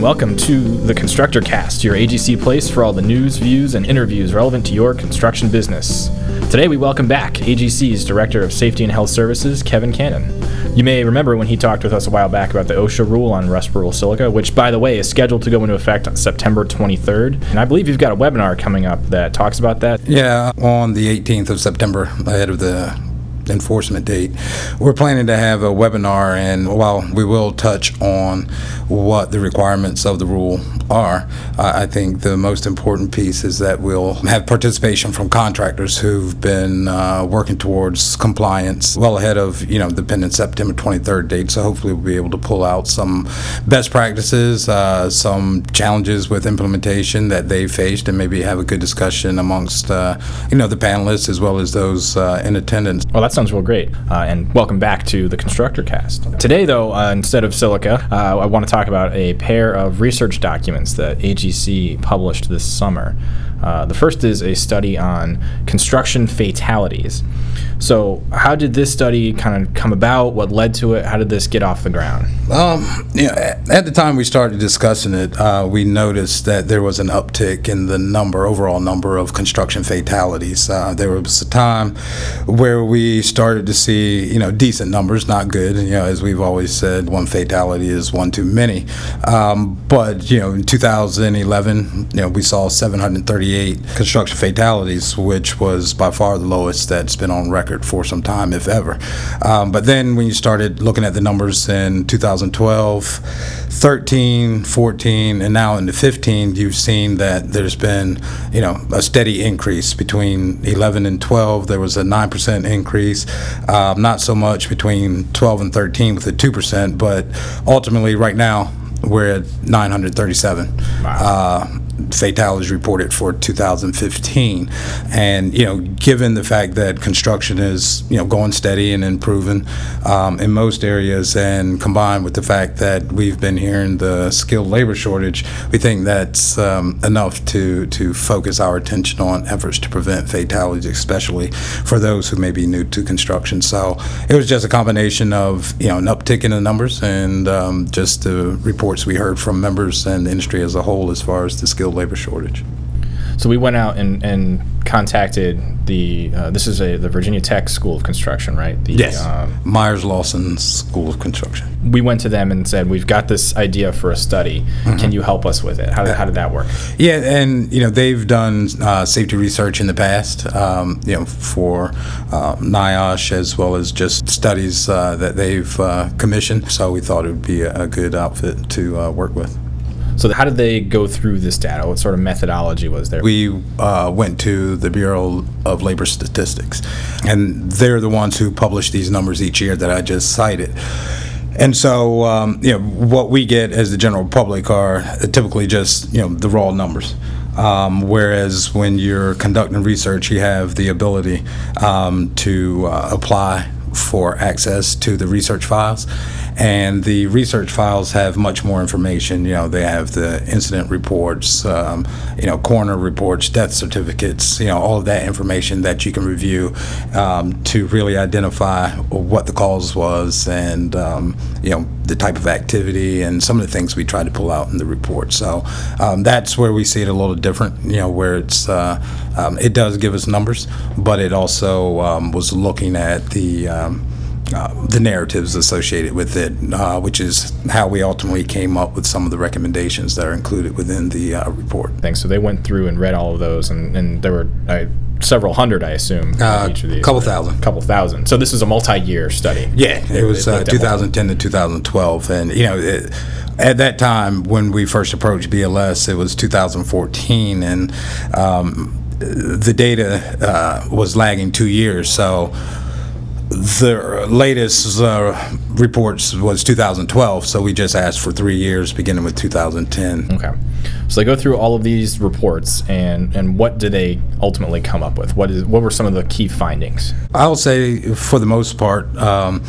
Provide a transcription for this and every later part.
and welcome to the Constructor Cast, your AGC place for all the news, views, and interviews relevant to your construction business. Today, we welcome back AGC's Director of Safety and Health Services, Kevin Cannon. You may remember when he talked with us a while back about the OSHA rule on respirable silica, which, by the way, is scheduled to go into effect on September 23rd. And I believe you've got a webinar coming up that talks about that. Yeah, on the 18th of September, ahead of the enforcement date. We're planning to have a webinar, and while we will touch on what the requirements of the rule are, I think the most important piece is that we'll have participation from contractors who've been uh, working towards compliance well ahead of, you know, the pending September 23rd date. So hopefully we'll be able to pull out some best practices, uh, some challenges with implementation that they faced, and maybe have a good discussion amongst, uh, you know, the panelists as well as those uh, in attendance. Well, that sounds real great. Uh, and welcome back to the Constructor Cast. Today, though, uh, instead of silica, uh, I want to talk about a pair of research documents that AGC published this summer. Uh, the first is a study on construction fatalities. So, how did this study kind of come about? What led to it? How did this get off the ground? Um, you know, at the time we started discussing it, uh, we noticed that there was an uptick in the number, overall number of construction fatalities. Uh, there was a time where we started to see, you know, decent numbers, not good. You know, as we've always said, one fatality is one too many. Um, but you know, in 2011, you know, we saw 738 construction fatalities, which was by far the lowest that's been on record for some time, if ever. Um, but then when you started looking at the numbers in 2012, 13, 14, and now into 15, you've seen that there's been, you know, a steady increase between 11 and 12. There was a 9% increase. Um, not so much between 12 and 13 with a 2%, but ultimately, right now, we're at 937 uh, fatalities reported for 2015. And, you know, given the fact that construction is, you know, going steady and improving um, in most areas, and combined with the fact that we've been hearing the skilled labor shortage, we think that's um, enough to, to focus our attention on efforts to prevent fatalities, especially for those who may be new to construction. So it was just a combination of, you know, an uptick in the numbers and um, just the reports we heard from members and the industry as a whole as far as the skilled labor shortage. So we went out and, and contacted the. Uh, this is a the Virginia Tech School of Construction, right? The, um, Myers Lawson School of Construction. we went to them and said, "We've got this idea for a study. Can you help us with it?" How did, how did that work? Yeah, and you know they've done uh, safety research in the past, um, you know, for uh, NIOSH as well as just studies uh, that they've uh, commissioned. So we thought it would be a, a good outfit to uh, work with. So how did they go through this data? What sort of methodology was there? We uh, went to the Bureau of Labor Statistics, and they're the ones who publish these numbers each year that I just cited. And so, um, you know, what we get as the general public are typically just, you know, the raw numbers. Um, whereas when you're conducting research, you have the ability um, to uh, apply for access to the research files. And the research files have much more information. You know, they have the incident reports, um, you know, coroner reports, death certificates, you know, all of that information that you can review um, to really identify what the cause was and, um, you know, the type of activity and some of the things we try to pull out in the report. So um, that's where we see it a little different, you know, where it's, uh, um, it does give us numbers, but it also um, was looking at the, um, uh, the narratives associated with it, uh, which is how we ultimately came up with some of the recommendations that are included within the uh, report. Thanks. So they went through and read all of those, and, and there were uh, several hundred, I assume, Uh, each of these. couple thousand. couple thousand. So this is a multi-year study. Yeah, it was They uh, looked at 2010 to 2012, and you know, it, at that time when we first approached BLS, it was 2014, and um, the data uh, was lagging two years. So the latest uh, reports was 2012, so we just asked for three years, beginning with 2010. Okay. So they go through all of these reports, and, and what did they ultimately come up with? What is what were some of the key findings? I'll say, for the most part, um,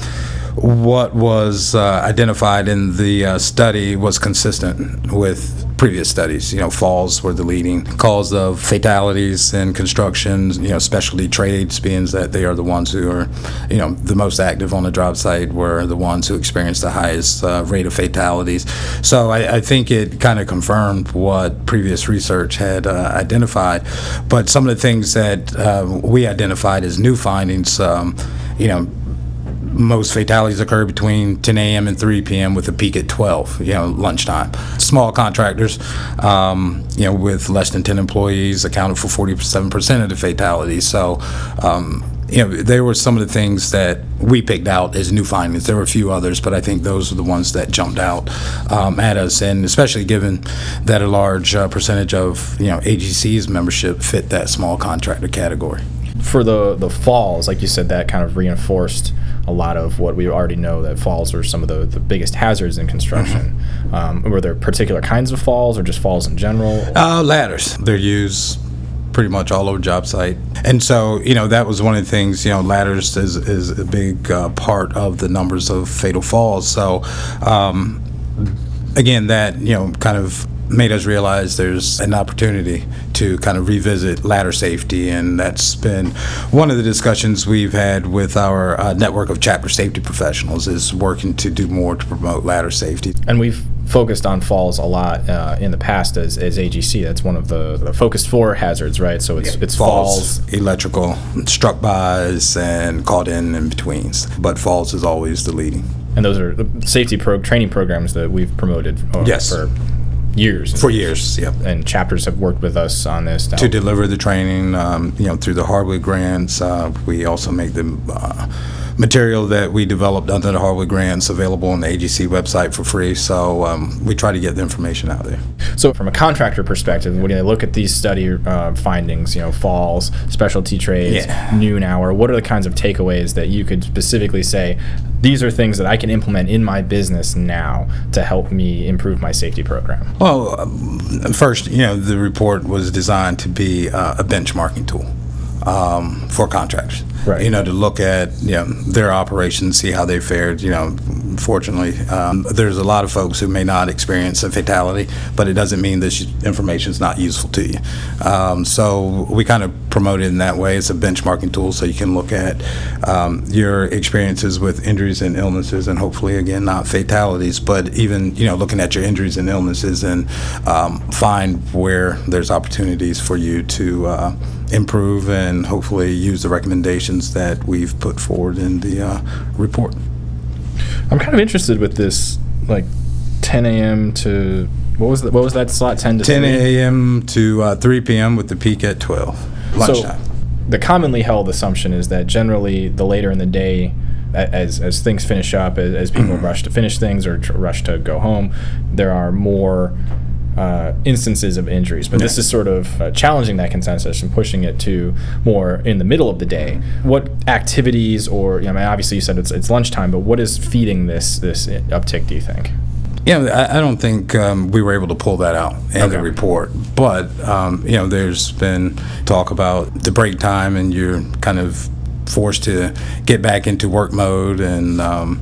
what was uh, identified in the uh, study was consistent with previous studies. You know, falls were the leading cause of fatalities in construction. You know, specialty trades, being that they are the ones who are, you know, the most active on the job site, were the ones who experienced the highest uh, rate of fatalities. So I, I think it kind of confirmed what previous research had uh, identified. But some of the things that uh, we identified as new findings, um, you know, most fatalities occur between 10 a.m. and 3 p.m. with a peak at 12, you know, lunchtime. Small contractors, um, you know, with less than 10 employees accounted for 47% of the fatalities. So, um, you know, there were some of the things that we picked out as new findings. There were a few others, but I think those are the ones that jumped out um, at us, and especially given that a large uh, percentage of you know AGC's membership fit that small contractor category. For the the falls, like you said, that kind of reinforced a lot of what we already know that falls are some of the, the biggest hazards in construction. Mm-hmm. Um, were there particular kinds of falls or just falls in general? Uh, ladders. They're used pretty much all over job site. And so, you know, that was one of the things, you know, ladders is, is a big uh, part of the numbers of fatal falls. So, um, again, that, you know, kind of made us realize there's an opportunity to kind of revisit ladder safety, and that's been one of the discussions we've had with our uh, network of chapter safety professionals is working to do more to promote ladder safety. And we've focused on falls a lot uh, in the past as, as AGC. That's one of the, the Focus Four hazards, right? So it's yeah. it's falls, falls, electrical, struck bys, and caught in in betweens. But falls is always the leading. And those are the safety pro training programs that we've promoted yes. for years. For years, yep. And chapters have worked with us on this to, to deliver the training. Um, you know, through the Harwood grants, uh, we also make them. Uh, material that we developed under the Harwood Grants available on the AGC website for free. So um, we try to get the information out there. So from a contractor perspective, when you look at these study uh, findings, you know, falls, specialty trades, yeah. noon hour, what are the kinds of takeaways that you could specifically say, these are things that I can implement in my business now to help me improve my safety program? Well, um, first, you know, the report was designed to be uh, a benchmarking tool um, for contractors. Right. You know, to look at you know their operations, see how they fared. You know, fortunately, um, there's a lot of folks who may not experience a fatality, but it doesn't mean this information is not useful to you. Um, so we kind of promote it in that way. It's a benchmarking tool, so you can look at um, your experiences with injuries and illnesses, and hopefully, again, not fatalities, but even you know looking at your injuries and illnesses and um, find where there's opportunities for you to. Uh, improve and hopefully use the recommendations that we've put forward in the uh, report. I'm kind of interested with this, like 10 a.m. to what was the, what was that slot? 10 to 10 a.m. to uh, 3 p.m. with the peak at 12 lunchtime. So the commonly held assumption is that generally the later in the day as as things finish up, as, as people mm-hmm. rush to finish things or rush to go home, there are more uh, instances of injuries, but this is sort of uh, challenging that consensus and pushing it to more in the middle of the day. What activities, or you know, I mean, obviously you said it's, it's lunchtime, but what is feeding this this uptick? Do you think? Yeah, I, I don't think um, we were able to pull that out in okay. the report, but um, you know, there's been talk about the break time, and you're kind of forced to get back into work mode and. Um,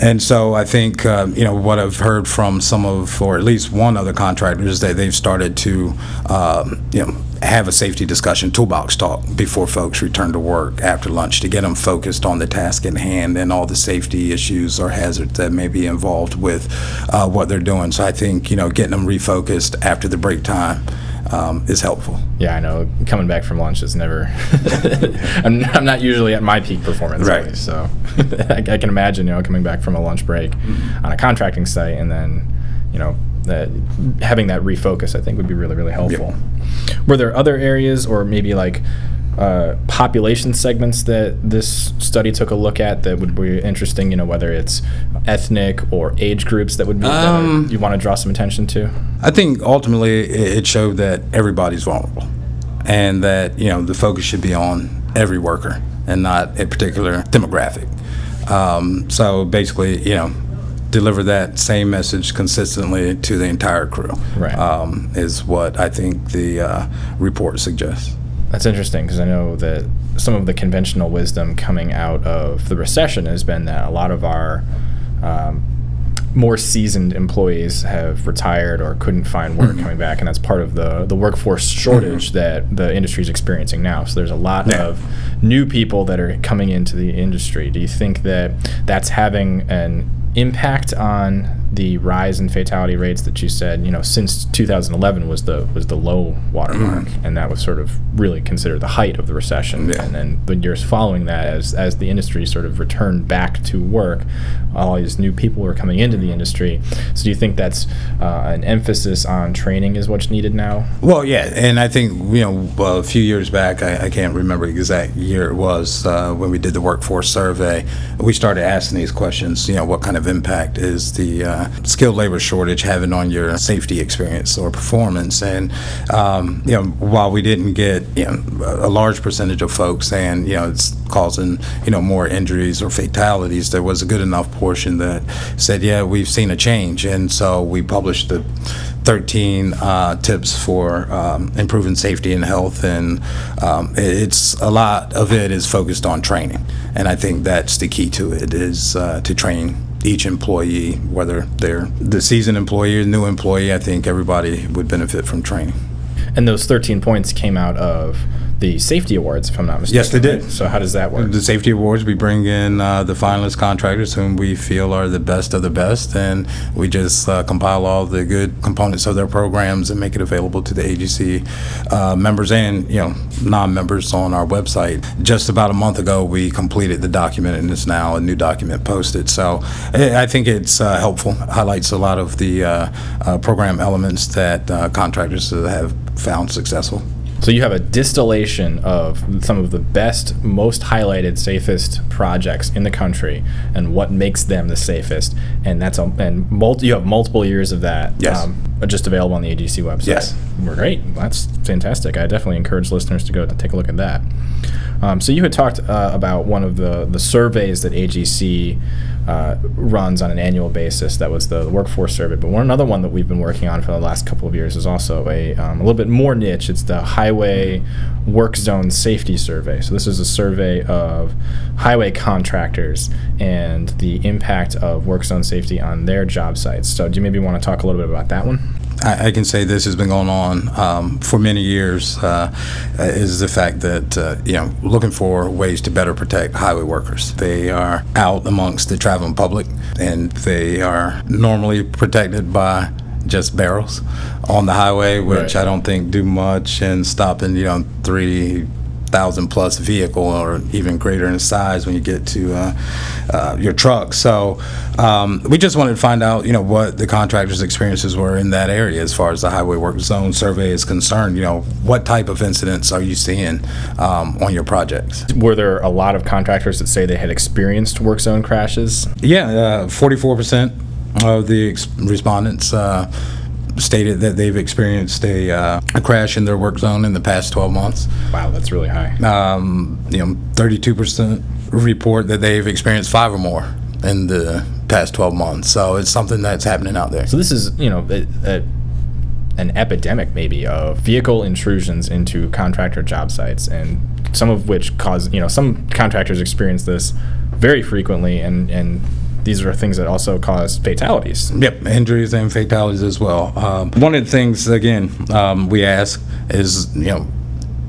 and so I think uh, you know what I've heard from some of, or at least one other contractor, is that they've started to um, you know have a safety discussion, toolbox talk before folks return to work after lunch to get them focused on the task at hand and all the safety issues or hazards that may be involved with uh, what they're doing. So I think you know getting them refocused after the break time um, is helpful. Yeah, I know. Coming back from lunch is never. I'm, I'm, not usually at my peak performance, right? so I, I, can imagine, you know, coming back from a lunch break mm-hmm. on a contracting site, and then, you know, that having that refocus, I think, would be really, really helpful. Yep. Were there other areas, or maybe like uh, population segments that this study took a look at that would be interesting? You know, whether it's ethnic or age groups that would be um, that you want to draw some attention to. I think ultimately it showed that everybody's vulnerable, and that you know the focus should be on every worker and not a particular demographic. Um, so basically, you know, deliver that same message consistently to the entire crew. Right. Um, is what I think the uh, report suggests. That's interesting because I know that some of the conventional wisdom coming out of the recession has been that a lot of our um, more seasoned employees have retired or couldn't find work Mm-hmm. coming back, and that's part of the the workforce shortage that the industry is experiencing now. So there's a lot Yeah. of new people that are coming into the industry. Do you think that that's having an impact on the rise in fatality rates that you said you know since 2011 was the was the low watermark and that was sort of really considered the height of the recession. Yeah. and then the years following that as as the industry sort of returned back to work all these new people were coming into the industry so do you think that's uh, an emphasis on training is what's needed now Well, yeah, and I think you know well, a few years back, I, I can't remember the exact year it was uh, when we did the workforce survey. We started asking these questions. You know, what kind of impact is the uh, skilled labor shortage having on your safety experience or performance? And um, you know, while we didn't get you know a large percentage of folks saying you know it's causing you know more injuries or fatalities, there was a good enough portion that said, yeah, we've seen a change, and so we published the 13 uh, tips for um, improving safety and health, and um, it's a lot of it is focused on training, and I think that's the key to it is uh, to train each employee, whether they're the seasoned employee or new employee. I think everybody would benefit from training. and those 13 points came out of the safety awards if i'm not mistaken Yes, they did. so how does that work The safety awards, we bring in uh, the finalist contractors whom we feel are the best of the best, and we just uh, compile all the good components of their programs and make it available to the AGC uh, members and you know non-members on our website. Just about a month ago, we completed the document, and it's now a new document posted. So I I think it's uh, helpful, highlights a lot of the uh, uh, program elements that uh, contractors have found successful. So you have a distillation of some of the best, most highlighted, safest projects in the country, and what makes them the safest. And that's a and multi, you have multiple years of that. Yes. just available on the AGC website. Yes. We're great. That's fantastic. I definitely encourage listeners to go to take a look at that. Um, so you had talked uh, about one of the the surveys that AGC uh, runs on an annual basis. That was the workforce survey. But one another one that we've been working on for the last couple of years is also a um, a little bit more niche. It's the highway work zone safety survey. So this is a survey of highway contractors and the impact of work zone safety on their job sites. So do you maybe want to talk a little bit about that one? I, I can say this has been going on um, for many years. Uh, is the fact that uh, you know looking for ways to better protect highway workers. They are out amongst the traveling public, and they are normally protected by just barrels on the highway, which Right. I don't think do much in stopping you know three thousand plus vehicle or even greater in size when you get to uh, uh, your truck. So um, we just wanted to find out, you know, what the contractors' experiences were in that area as far as the highway work zone survey is concerned. You know, what type of incidents are you seeing um, on your projects? Were there a lot of contractors that say they had experienced work zone crashes? Yeah, uh, forty-four percent of the ex- respondents. Uh, stated that they've experienced a, uh, a crash in their work zone in the past 12 months. Wow, that's really high. um, you know, 32% report that they've experienced five or more in the past 12 months. So it's something that's happening out there. So this is, you know, a, a, an epidemic maybe of vehicle intrusions into contractor job sites, and some of which cause, you know, some contractors experience this very frequently, and and these are things that also cause fatalities. Yep, injuries and fatalities as well. Um, one of the things, again, um, we ask is, you know,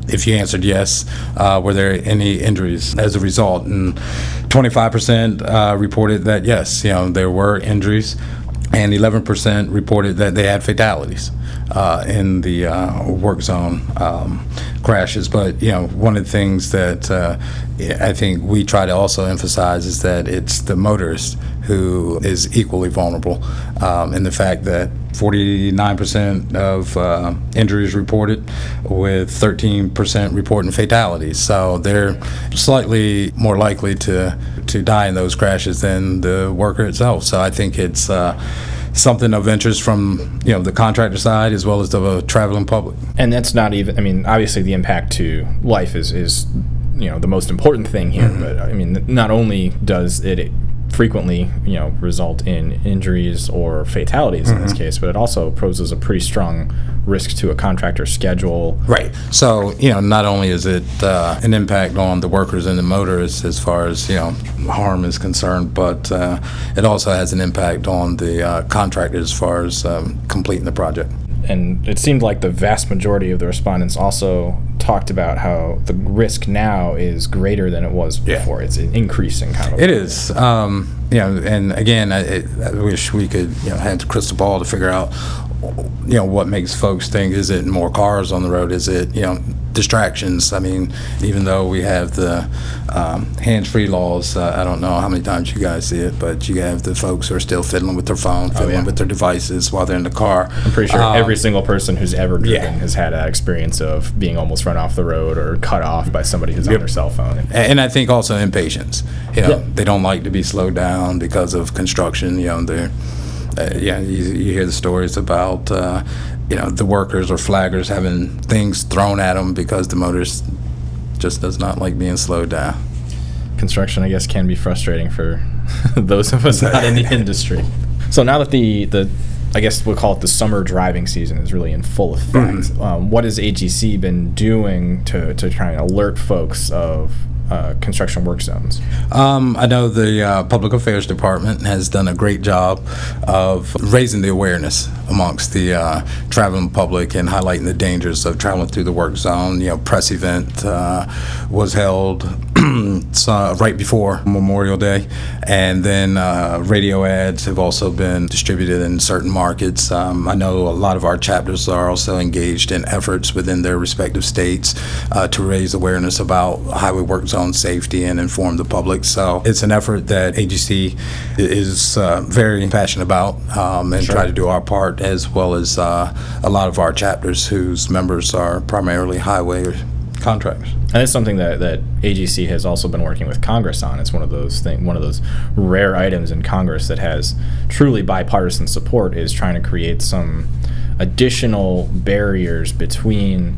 if you answered yes, uh, were there any injuries as a result? And 25% uh, reported that yes, you know, there were injuries, and 11% reported that they had fatalities uh, in the uh, work zone um, crashes. But, you know, one of the things that uh, I think we try to also emphasize is that it's the motorist who is equally vulnerable um, in the fact that 49% of uh, injuries reported, with 13% reporting fatalities. So they're slightly more likely to, to die in those crashes than the worker itself. So I think it's uh, something of interest from you know the contractor side as well as the uh, traveling public. And that's not even. I mean, obviously, the impact to life is is you know the most important thing here. Mm-hmm. But I mean, not only does it frequently, you know, result in injuries or fatalities in this case, but it also poses a pretty strong risk to a contractor's schedule. Right. So, you know, not only is it uh, an impact on the workers and the motorists as far as, you know, harm is concerned, but uh, it also has an impact on the uh, contractor as far as um, completing the project. And it seemed like the vast majority of the respondents also talked about how the risk now is greater than it was Yeah. before. It's increasing kind of. It is, um, you know, and again, I, I wish we could, you know, have the crystal ball to figure out, you know, what makes folks think. Is it more cars on the road? Is it, you know, distractions? I mean, even though we have the um, hands-free laws, uh, I don't know how many times you guys see it, but you have the folks who are still fiddling with their phone, fiddling yeah. with their devices while they're in the car. I'm pretty sure Um, every single person who's ever driven yeah. has had that experience of being almost run off the road or cut off by somebody who's on their cell phone. And I think also impatience. You know, Yeah. they don't like to be slowed down because of construction. You know, they're, uh, yeah, you, you hear the stories about, uh, you know, the workers or flaggers having things thrown at them because the motorist just does not like being slowed down. construction, I guess, can be frustrating for those of us not in the industry. So now that the the I guess we'll call it the summer driving season is really in full effect. Um, what has AGC been doing to to try and alert folks of uh, construction work zones? Um, I know the uh, Public Affairs Department has done a great job of raising the awareness amongst the uh, traveling public and highlighting the dangers of traveling through the work zone. You know, press event uh, was held so, right before Memorial Day, and then uh, radio ads have also been distributed in certain markets. Um, I know a lot of our chapters are also engaged in efforts within their respective states uh, to raise awareness about highway work zone safety and inform the public. So it's an effort that AGC is uh, very passionate about um, and try to do our part, as well as uh, a lot of our chapters whose members are primarily highway contractors. And it's something that, that AGC has also been working with Congress on. It's one of those thing, one of those rare items in Congress that has truly bipartisan support. Is trying to create some additional barriers between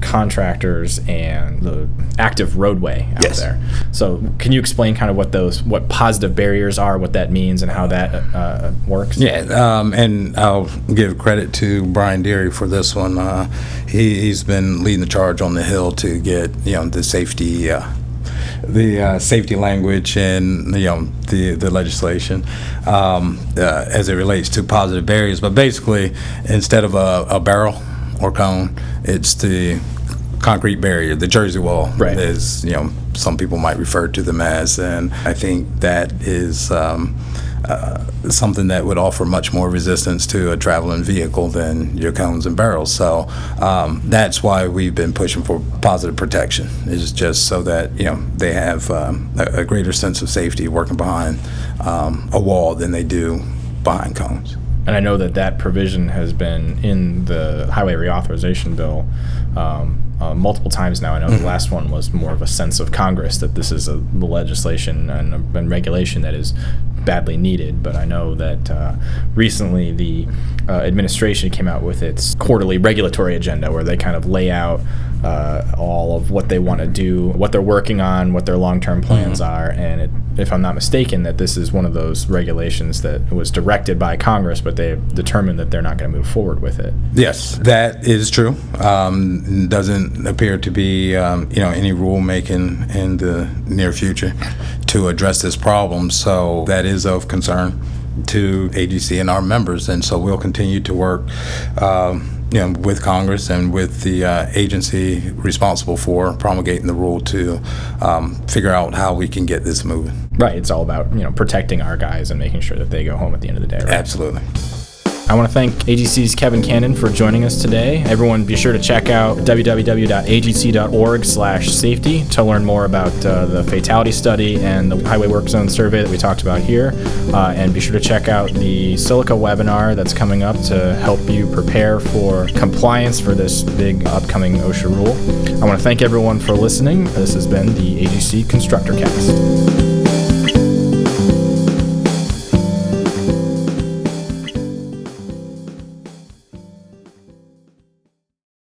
contractors and the active roadway out Yes. there. So, can you explain kind of what those what positive barriers are, what that means, and how that uh, works? Yeah, um, and I'll give credit to Brian Deery for this one. Uh, he, he's been leading the charge on the Hill to get you know the safety. Uh, the uh, safety language and you know the the legislation um, uh, as it relates to positive barriers, but basically instead of a, a barrel or cone, it's the concrete barrier, the Jersey wall, Right. as you know some people might refer to them as, and I think that is. Um, uh, something that would offer much more resistance to a traveling vehicle than your cones and barrels. So um, that's why we've been pushing for positive protection. Is just so that you know they have um, a, a greater sense of safety working behind um, a wall than they do behind cones. And I know that that provision has been in the highway reauthorization bill um, uh, multiple times now. I know the last one was more of a sense of Congress that this is a the legislation and, and regulation that is badly needed. But I know that uh, recently the uh, administration came out with its quarterly regulatory agenda where they kind of lay out uh, all of what they want to do, what they're working on, what their long-term plans are, and it, if I'm not mistaken, that this is one of those regulations that was directed by Congress, but they determined that they're not going to move forward with it. Yes, that is true. Um, doesn't appear to be, um, you know, any rulemaking in the near future to address this problem. So that is of concern to AGC and our members, and so we'll continue to work, um, you know, with Congress and with the uh, agency responsible for promulgating the rule to um, figure out how we can get this moving. Right. It's all about you know protecting our guys and making sure that they go home at the end of the day. Right? Absolutely. I want to thank AGC's Kevin Cannon for joining us today. Everyone, be sure to check out www.agc.org/safety to learn more about uh, the fatality study and the highway work zone survey that we talked about here. Uh, and be sure to check out the Silica webinar that's coming up to help you prepare for compliance for this big upcoming OSHA rule. I want to thank everyone for listening. This has been the AGC Constructor Cast.